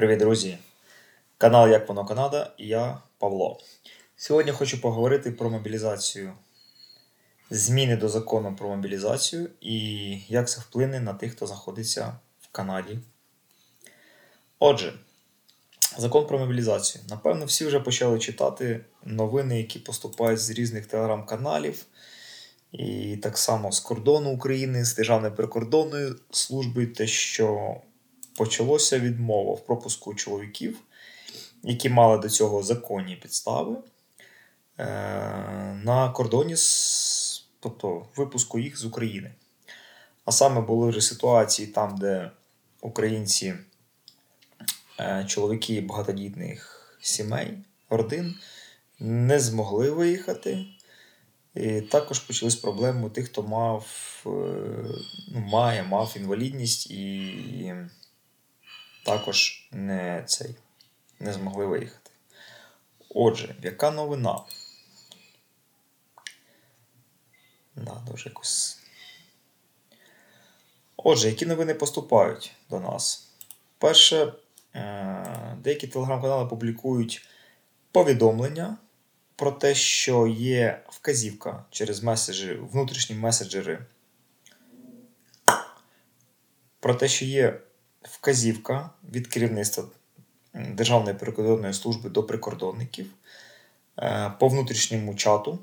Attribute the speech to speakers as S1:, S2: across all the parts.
S1: Привіт, друзі! Канал Як воно Канада і я Павло. Сьогодні хочу поговорити про мобілізацію, зміни до закону про мобілізацію і як це вплине на тих, хто знаходиться в Канаді. Отже, закон про мобілізацію. Напевно, всі вже почали читати новини, які поступають з різних телеграм-каналів. І так само з кордону України, з Державної прикордонної служби, те, що почалося відмова в пропуску чоловіків, які мали до цього законні підстави, е, на кордоні, з, тобто випуску їх з України. А саме були вже ситуації там, де українці, е, чоловіки багатодітних сімей, родин не змогли виїхати. І також почались проблеми у тих, хто мав, е, ну, має, мав інвалідність і також не цей, не змогли виїхати. Отже, яка новина? Да, дуже якось. Отже, які новини поступають до нас? Перше, е, деякі телеграм-канали публікують повідомлення про те, що є вказівка через меседжі, внутрішні меседжери. Про те, що є вказівка від керівництва Державної прикордонної служби до прикордонників е, по внутрішньому чату.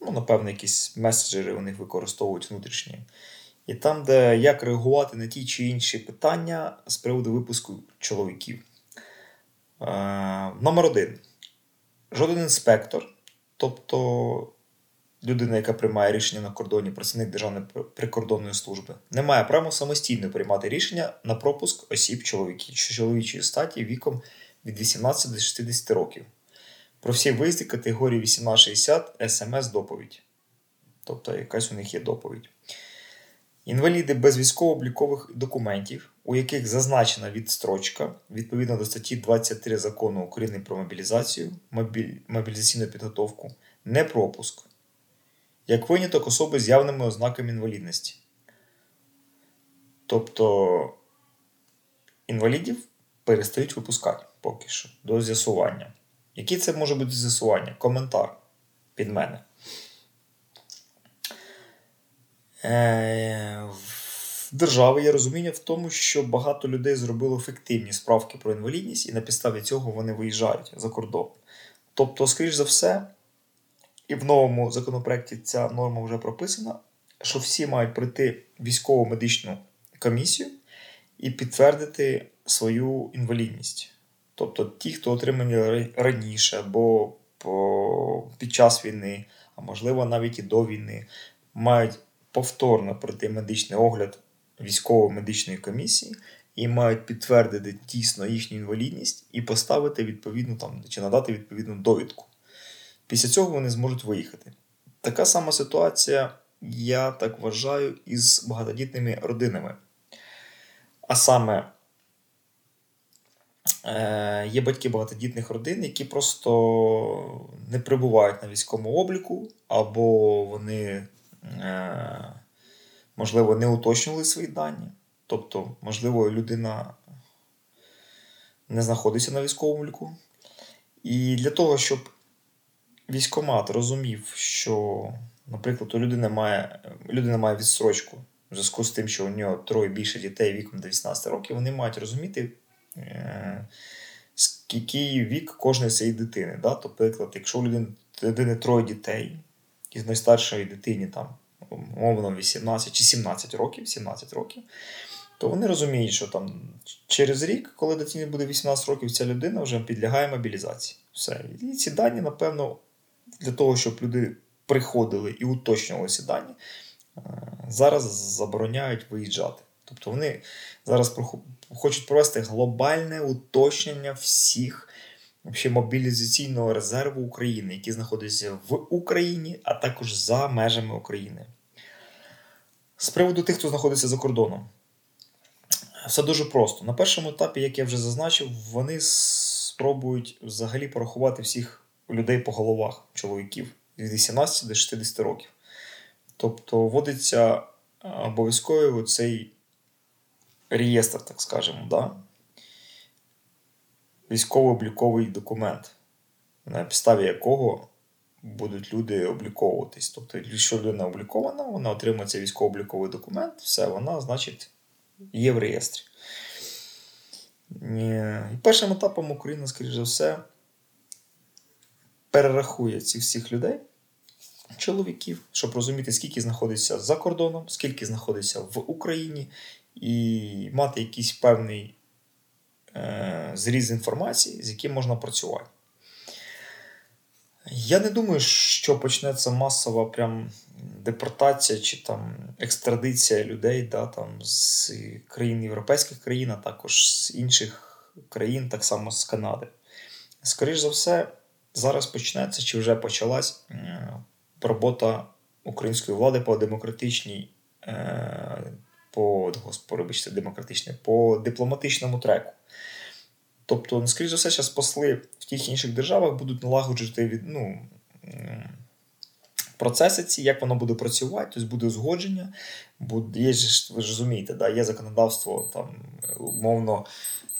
S1: Ну, напевно, якісь меседжери у них використовують внутрішні. І там, де як реагувати на ті чи інші питання з приводу випуску чоловіків. Е, номер один. Жоден інспектор, тобто людина, яка приймає рішення на кордоні, працівник Державної прикордонної служби, не має права самостійно приймати рішення на пропуск осіб чоловіків, чи чоловічої статі віком від 18 до 60 років. Про всі виїзди категорії 1860 смс-доповідь. Тобто, якась у них є доповідь. Інваліди без військово-облікових документів, у яких зазначена відстрочка відповідно до статті 23 закону України про мобілізацію, мобіль... мобілізаційну підготовку, не пропуск, як виняток особи з явними ознаками інвалідності. Тобто інвалідів перестають випускати поки що до з'ясування. Які це може бути з'ясування? Коментар під мене. Е, в держави є розуміння в тому, що багато людей зробило фіктивні справки про інвалідність, і на підставі цього вони виїжджають за кордон. Тобто, скоріш за все, і в новому законопроекті ця норма вже прописана, що всі мають пройти військово медичну комісію і підтвердити свою інвалідність. Тобто ті, хто отримані раніше або під час війни, а можливо навіть і до війни, мають повторно пройти медичний огляд військово-медичної комісії і мають підтвердити дійсно їхню інвалідність і поставити відповідну там чи надати відповідну довідку. Після цього вони зможуть виїхати. Така сама ситуація, я так вважаю, із багатодітними родинами. А саме е, є батьки багатодітних родин, які просто не прибувають на військовому обліку, або вони, е, можливо, не уточнювали свої дані. Тобто, можливо, людина не знаходиться на військовому обліку. І для того, щоб військомат розумів, що, наприклад, у людини має людина має відстрочку в зв'язку з тим, що у нього троє більше дітей віком до 18 років, вони мають розуміти, е, який вік кожної цієї дитини. Да? Тобто, наприклад, якщо у людини, людини троє дітей, і з найстаршої дитині там, умовно 18 чи 17 років, 17 років, то вони розуміють, що там через рік, коли дитині буде 18 років, ця людина вже підлягає мобілізації. Все. І ці дані, напевно, для того, щоб люди приходили і уточнювали ці дані, е, зараз забороняють виїжджати. Тобто вони зараз хочуть провести глобальне уточнення всіх мобілізаційного резерву України, які знаходяться в Україні, а також за межами України. З приводу тих, хто знаходиться за кордоном, все дуже просто. На першому етапі, як я вже зазначив, вони спробують взагалі порахувати всіх людей по головах чоловіків від 18 до 60 років. Тобто вводиться обов'язково цей реєстр, так скажемо. Да? військово-обліковий документ, на підставі якого будуть люди обліковуватись. Тобто, якщо людина облікована, вона отримує цей військово-обліковий документ, все, вона, значить, є в реєстрі. І першим етапом Україна, скоріш за все, перерахує цих всіх людей, чоловіків, щоб розуміти, скільки знаходиться за кордоном, скільки знаходиться в Україні, і мати якийсь певний е, зріз інформації, з яким можна працювати. Я не думаю, що почнеться масова прям депортація чи там екстрадиція людей да, там, з країн європейських країн, а також з інших країн, так само з Канади. Скоріше за все, зараз почнеться чи вже почалась робота української влади по демократичній, е, по вибачте, демократичній, по дипломатичному треку. Тобто, скоріш за все, зараз посли в тих інших державах будуть налагоджувати ну, процеси ці, як воно буде працювати, тобто буде узгодження. Буде, є ж, ви ж розумієте, да, є законодавство там, умовно,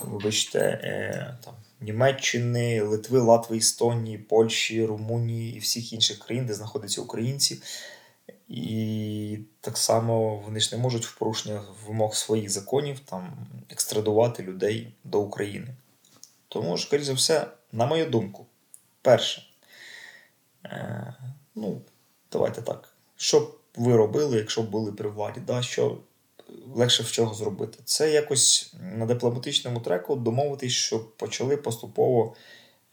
S1: вибачте, е, там, Німеччини, Литви, Латви, Естонії, Польщі, Румунії і всіх інших країн, де знаходяться українці. І так само вони ж не можуть в порушення вимог своїх законів там екстрадувати людей до України. Тому, скоріш за все, на мою думку, перше, е, ну, давайте так, що б ви робили, якщо б були при владі, да, що легше в чого зробити? Це якось на дипломатичному треку домовитись, щоб почали поступово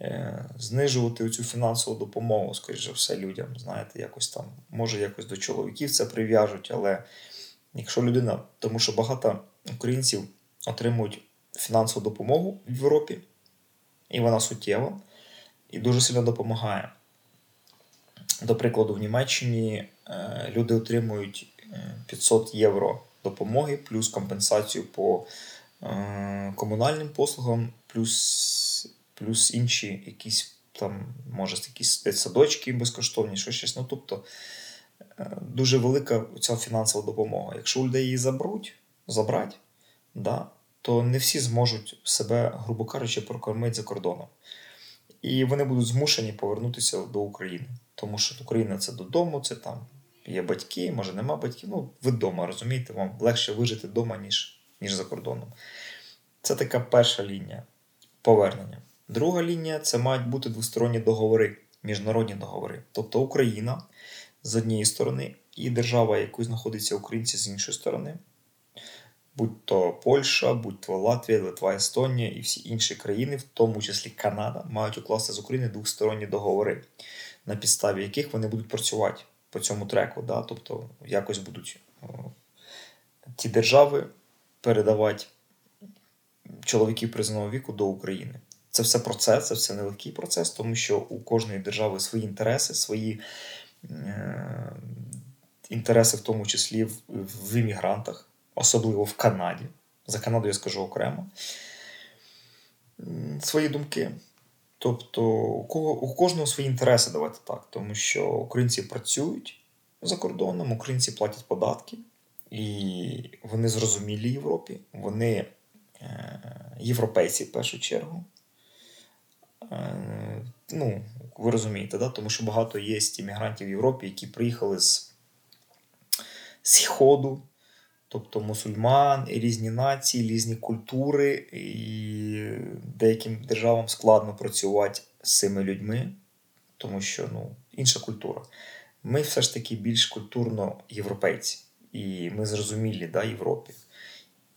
S1: е, знижувати цю фінансову допомогу, скоріш все, людям. Знаєте, якось там, може, якось до чоловіків це прив'яжуть, але якщо людина, тому що багато українців отримують фінансову допомогу в Європі і вона суттєва і дуже сильно допомагає. До прикладу, в Німеччині е, люди отримують 500 е, євро допомоги, плюс компенсацію по е, комунальним послугам, плюс плюс інші якісь там, може, якісь садочки безкоштовні, що щось. Ну, тобто дуже велика ця фінансова допомога. Якщо у людей її забруть, забрать, да, то не всі зможуть себе, грубо кажучи, прокормити за кордоном. І вони будуть змушені повернутися до України. Тому що Україна це додому, це там є батьки, може нема батьків. Ну, ви вдома, розумієте, вам легше вижити вдома, ніж, ніж за кордоном. Це така перша лінія повернення. Друга лінія це мають бути двосторонні договори, міжнародні договори. Тобто Україна з однієї сторони і держава, яку знаходиться українці з іншої сторони будь то Польща, будь то Латвія, Литва, Естонія і всі інші країни, в тому числі Канада, мають укласти з України двосторонні договори, на підставі яких вони будуть працювати по цьому треку. Да? Тобто якось будуть ті держави передавати чоловіків призовного віку до України. Це все процес, це все нелегкий процес, тому що у кожної держави свої інтереси, свої е, інтереси, в тому числі в, в іммігрантах особливо в Канаді. За Канаду я скажу окремо свої думки. Тобто, у кого, у кожного свої інтереси, давайте так, тому що українці працюють за кордоном, українці платять податки, і вони зрозумілі Європі, вони е, європейці в першу чергу. Е, ну, Ви розумієте, да? тому що багато є іммігрантів в Європі, які приїхали з Сходу, Тобто мусульман, і різні нації, різні культури, і деяким державам складно працювати з цими людьми, тому що ну, інша культура. Ми все ж таки більш культурно європейці, і ми зрозумілі да, Європі.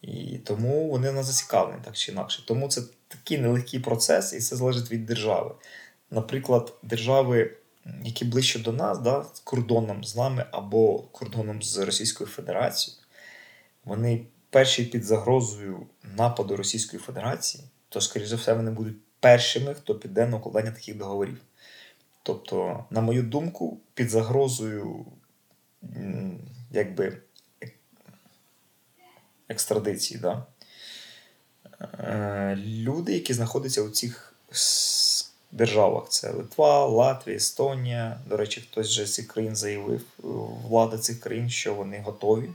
S1: І тому вони нас зацікавлені так чи інакше. Тому це такий нелегкий процес, і це залежить від держави. Наприклад, держави, які ближче до нас, да, кордоном з нами або кордоном з Російською Федерацією вони перші під загрозою нападу Російської Федерації, то, скоріш за все, вони будуть першими, хто піде на укладання таких договорів. Тобто, на мою думку, під загрозою якби екстрадиції, да? Е, люди, які знаходяться у цих державах, це Литва, Латвія, Естонія. До речі, хтось вже з цих країн заявив, влада цих країн, що вони готові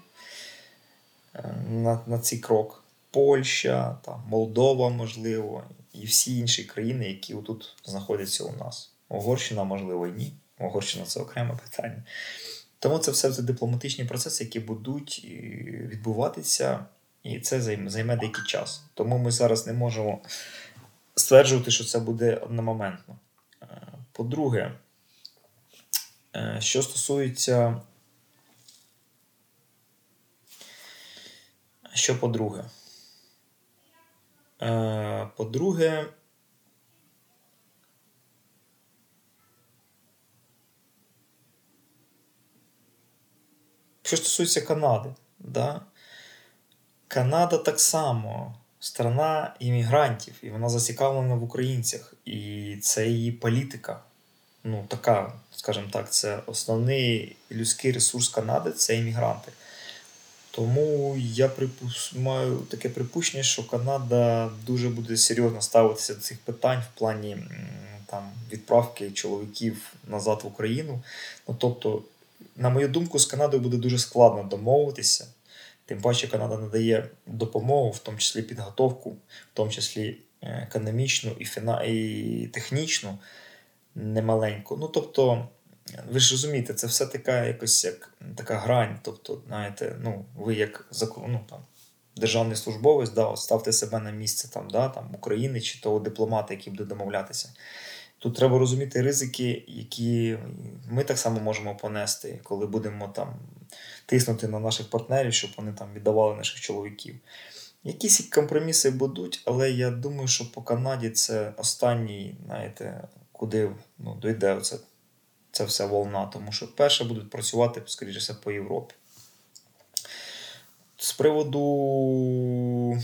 S1: на на цей крок. Польща, там, Молдова, можливо, і всі інші країни, які тут знаходяться у нас. Угорщина, можливо, ні. Угорщина це окреме питання. Тому це все дипломатичні процеси, які будуть відбуватися, і це займе деякий час. Тому ми зараз не можемо стверджувати, що це буде одномоментно. Е, по-друге, е, що стосується. Що по-друге? Е, по-друге, що стосується Канади, да? Канада так само страна іммігрантів, і вона зацікавлена в українцях. І це її політика. Ну, така, скажімо так, це основний людський ресурс Канади це іммігранти. Тому я припус... маю таке припущення, що Канада дуже буде серйозно ставитися до цих питань в плані там, відправки чоловіків назад в Україну. Ну, Тобто, на мою думку, з Канадою буде дуже складно домовитися. Тим паче Канада надає допомогу, в тому числі підготовку, в тому числі е, економічну і фіна... і технічну, немаленьку. Ну, тобто, ви ж розумієте, це все така якось як така грань. Тобто, знаєте, ну, ви як ну, там, державний службовець, да, ставте себе на місце там, да, там, України чи того дипломата, який буде домовлятися. Тут треба розуміти ризики, які ми так само можемо понести, коли будемо там тиснути на наших партнерів, щоб вони там віддавали наших чоловіків. Якісь компроміси будуть, але я думаю, що по Канаді це останній, знаєте, куди ну, дойде оце, ця вся волна, тому що перше будуть працювати, скоріше все, по Європі. З приводу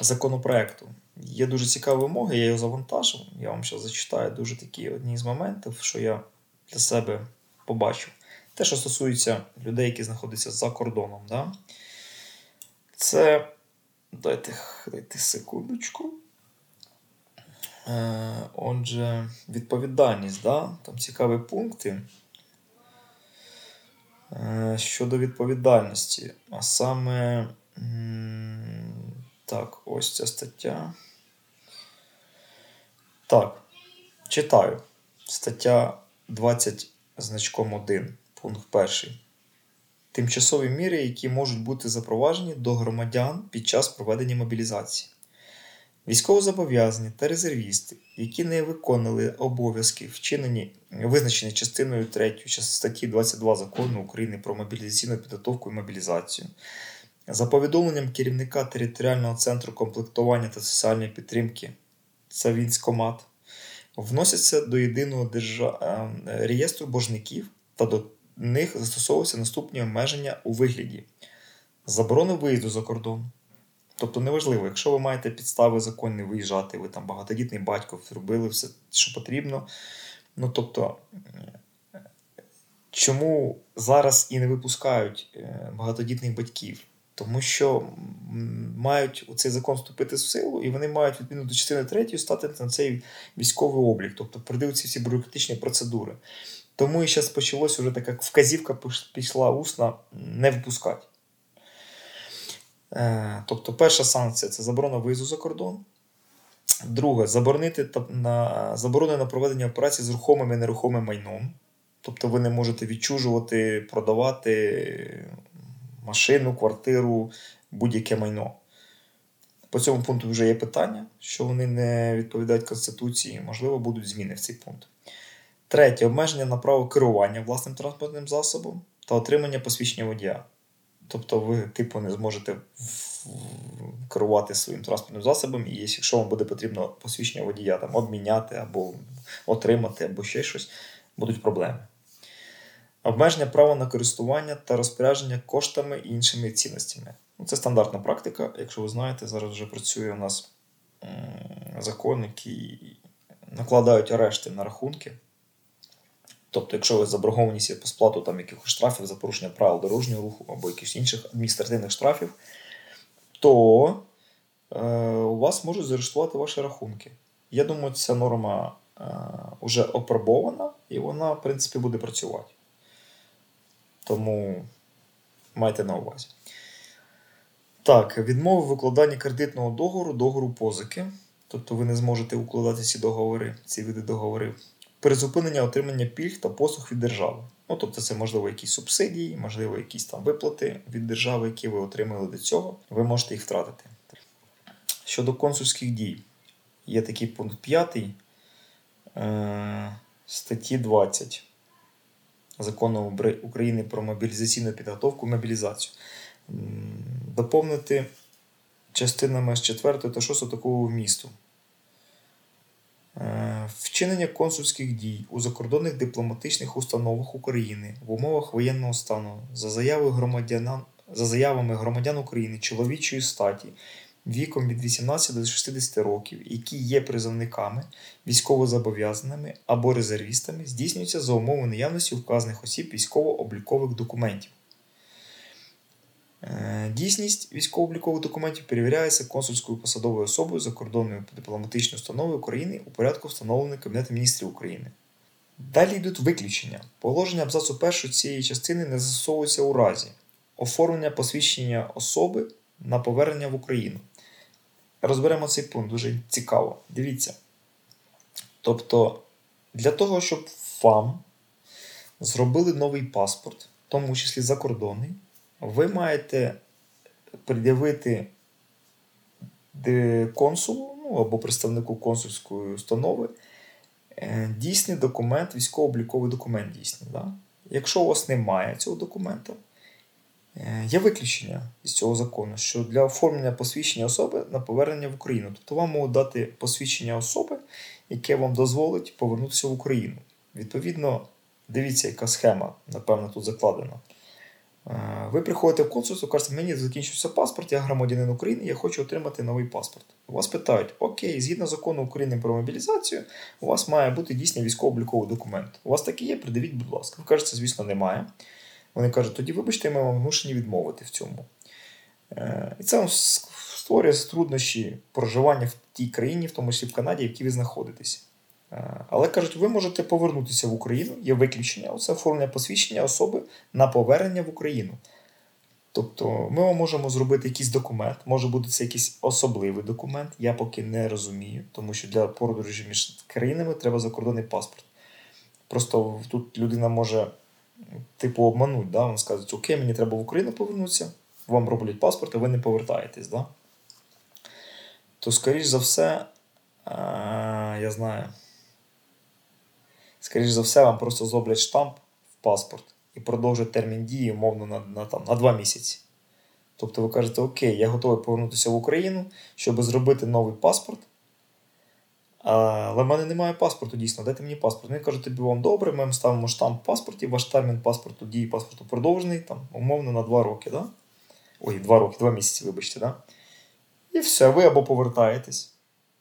S1: законопроекту. Є дуже цікаві вимоги, я його завантажив. Я вам зараз зачитаю дуже такі одні з моментів, що я для себе побачив. Те, що стосується людей, які знаходяться за кордоном. Да? Це. Дайте дайте секундочку. Е, Отже, відповідальність, да? там цікаві пункти. Е, Щодо відповідальності. А саме. Так, ось ця стаття. Так, читаю. Стаття 20 значком 1, пункт 1. Тимчасові міри, які можуть бути запроваджені до громадян під час проведення мобілізації. Військовозобов'язані та резервісти, які не виконали обов'язки, вчинені, визначені частиною 3 статті 22 закону України про мобілізаційну підготовку і мобілізацію, за повідомленням керівника територіального центру комплектування та соціальної підтримки це вносяться до єдиного держа... Е, реєстру боржників та до них застосовуються наступні обмеження у вигляді заборони виїзду за кордон. Тобто неважливо, якщо ви маєте підстави законні виїжджати, ви там багатодітний батько зробили все, що потрібно. Ну тобто, чому зараз і не випускають е, багатодітних батьків? Тому що мають у цей закон вступити в силу, і вони мають відповідно до частини 3 стати на цей військовий облік, тобто передивитися всі бюрократичні процедури. Тому і зараз почалось вже така вказівка пішла усна не випускати. Е, тобто, перша санкція це заборона виїзду за кордон. Друге, заборонити на заборони на проведення операцій з рухомим і нерухомим майном. Тобто ви не можете відчужувати, продавати машину, квартиру, будь-яке майно. По цьому пункту вже є питання, що вони не відповідають Конституції, можливо, будуть зміни в цей пункт. Третє обмеження на право керування власним транспортним засобом та отримання посвідчення водія. Тобто ви, типу, не зможете керувати своїм транспортним засобом, і якщо вам буде потрібно посвідчення водія там, обміняти або отримати, або ще щось, будуть проблеми. Обмеження права на користування та розпорядження коштами і іншими цінностями. Ну, це стандартна практика. Якщо ви знаєте, зараз вже працює у нас закон, який накладають арешти на рахунки. Тобто, якщо ви заборгованість по сплату там якихось штрафів за порушення правил дорожнього руху або якихось інших адміністративних штрафів, то е, у вас можуть заарештувати ваші рахунки. Я думаю, ця норма е, вже опробована і вона, в принципі, буде працювати. Тому майте на увазі. Так, відмови в викладанні кредитного договору, договору позики. тобто ви не зможете укладати ці договори, ці види договорів. Призупинення отримання пільг та послуг від держави. Ну, тобто, це можливо якісь субсидії, можливо, якісь там виплати від держави, які ви отримали до цього, ви можете їх втратити. Щодо консульських дій, є такий пункт 5 е, статті 20 закону України про мобілізаційну підготовку мобілізацію. Доповнити частинами з 4 та 6 такого вмісту. Е, вчинення консульських дій у закордонних дипломатичних установах України в умовах воєнного стану за заявою громадян, за заявами громадян України чоловічої статі віком від 18 до 60 років, які є призовниками, військовозобов'язаними або резервістами, здійснюється за умови наявності вказаних осіб військово-облікових документів. Е, дійсність військово-облікових документів перевіряється консульською посадовою особою закордонною дипломатичною установою України у порядку, встановленого Кабінетом міністрів України. Далі йдуть виключення. Положення абзацу першої цієї частини не застосовується у разі оформлення посвідчення особи на повернення в Україну. Розберемо цей пункт дуже цікаво. Дивіться. Тобто, для того, щоб вам зробили новий паспорт, в тому числі закордонний, ви маєте пред'явити консулу ну, або представнику консульської установи е, дійсний документ, військово-обліковий документ дійсний. Да? Якщо у вас немає цього документа, е, є виключення з цього закону, що для оформлення посвідчення особи на повернення в Україну. Тобто вам можуть дати посвідчення особи, яке вам дозволить повернутися в Україну. Відповідно, дивіться, яка схема, напевно, тут закладена. Е, ви приходите в консульство, кажете, мені закінчився паспорт, я громадянин України, я хочу отримати новий паспорт. У вас питають, окей, згідно закону України про мобілізацію, у вас має бути дійсний військово-обліковий документ. У вас такий є, придивіть, будь ласка. Ви кажете, звісно, немає. Вони кажуть, тоді, вибачте, ми вам змушені відмовити в цьому. Е, і це створює труднощі проживання в тій країні, в тому числі в Канаді, в якій ви знаходитесь. Е, але кажуть, ви можете повернутися в Україну, є виключення, це оформлення посвідчення особи на повернення в Україну. Тобто ми можемо зробити якийсь документ, може бути це якийсь особливий документ, я поки не розумію, тому що для подорожі між країнами треба закордонний паспорт. Просто тут людина може, типу, обманути, да? Він скаже, окей, мені треба в Україну повернутися, вам роблять паспорт, а ви не повертаєтесь. Да? То, скоріш за все, я знаю. Скоріше за все, вам просто зроблять штамп в паспорт і продовжать термін дії, умовно, на на, там, на 2 місяці. Тобто ви кажете, Окей, я готовий повернутися в Україну, щоб зробити новий паспорт. Але в мене немає паспорту, дійсно, дайте мені паспорт. Вони кажуть, тобі вам добре, ми ставимо штамп в паспорті, ваш термін паспорту дії паспорту продовжений, там, умовно, на 2 роки. Да? Ой, 2 роки, 2 місяці, вибачте. Да? І все, ви або повертаєтесь.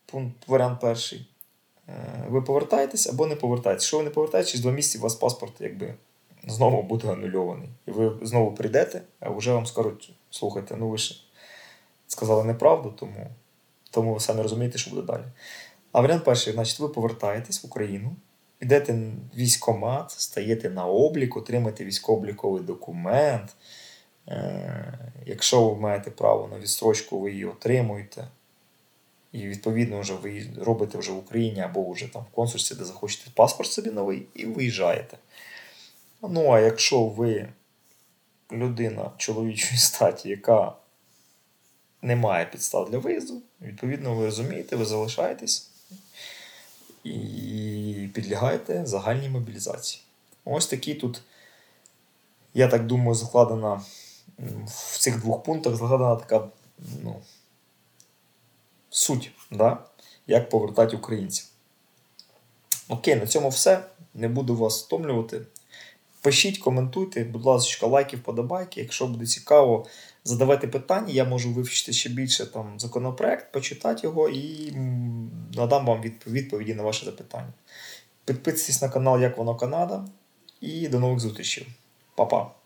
S1: Пункт варіант перший. Е, ви повертаєтесь або не повертаєтесь. Якщо ви не повертаєтесь, два місяці у вас паспорт якби знову буде анульований. І ви знову прийдете, а вже вам скажуть, слухайте, ну ви ж сказали неправду, тому тому ви самі розумієте, що буде далі. А варіант перший, значить, ви повертаєтесь в Україну, йдете в військкомат, стаєте на облік, отримаєте військово-обліковий документ. Е, якщо ви маєте право на відстрочку, ви її отримуєте. І відповідно вже ви робите вже в Україні або вже там в консульстві, де захочете паспорт собі новий, і виїжджаєте. Ну, а якщо ви людина чоловічої статі, яка не має підстав для виїзду, відповідно, ви розумієте, ви залишаєтесь і підлягаєте загальній мобілізації. Ось такий тут, я так думаю, закладена в цих двох пунктах закладена така. ну, суть, да? як повертати українців. Окей, на цьому все. Не буду вас втомлювати. Пишіть, коментуйте, будь ласка, лайки, вподобайки. Якщо буде цікаво, задавайте питання, я можу вивчити ще більше там законопроект, почитати його і надам вам відповіді на ваше запитання. Підписуйтесь на канал Як воно Канада. І до нових зустрічей. Па-па!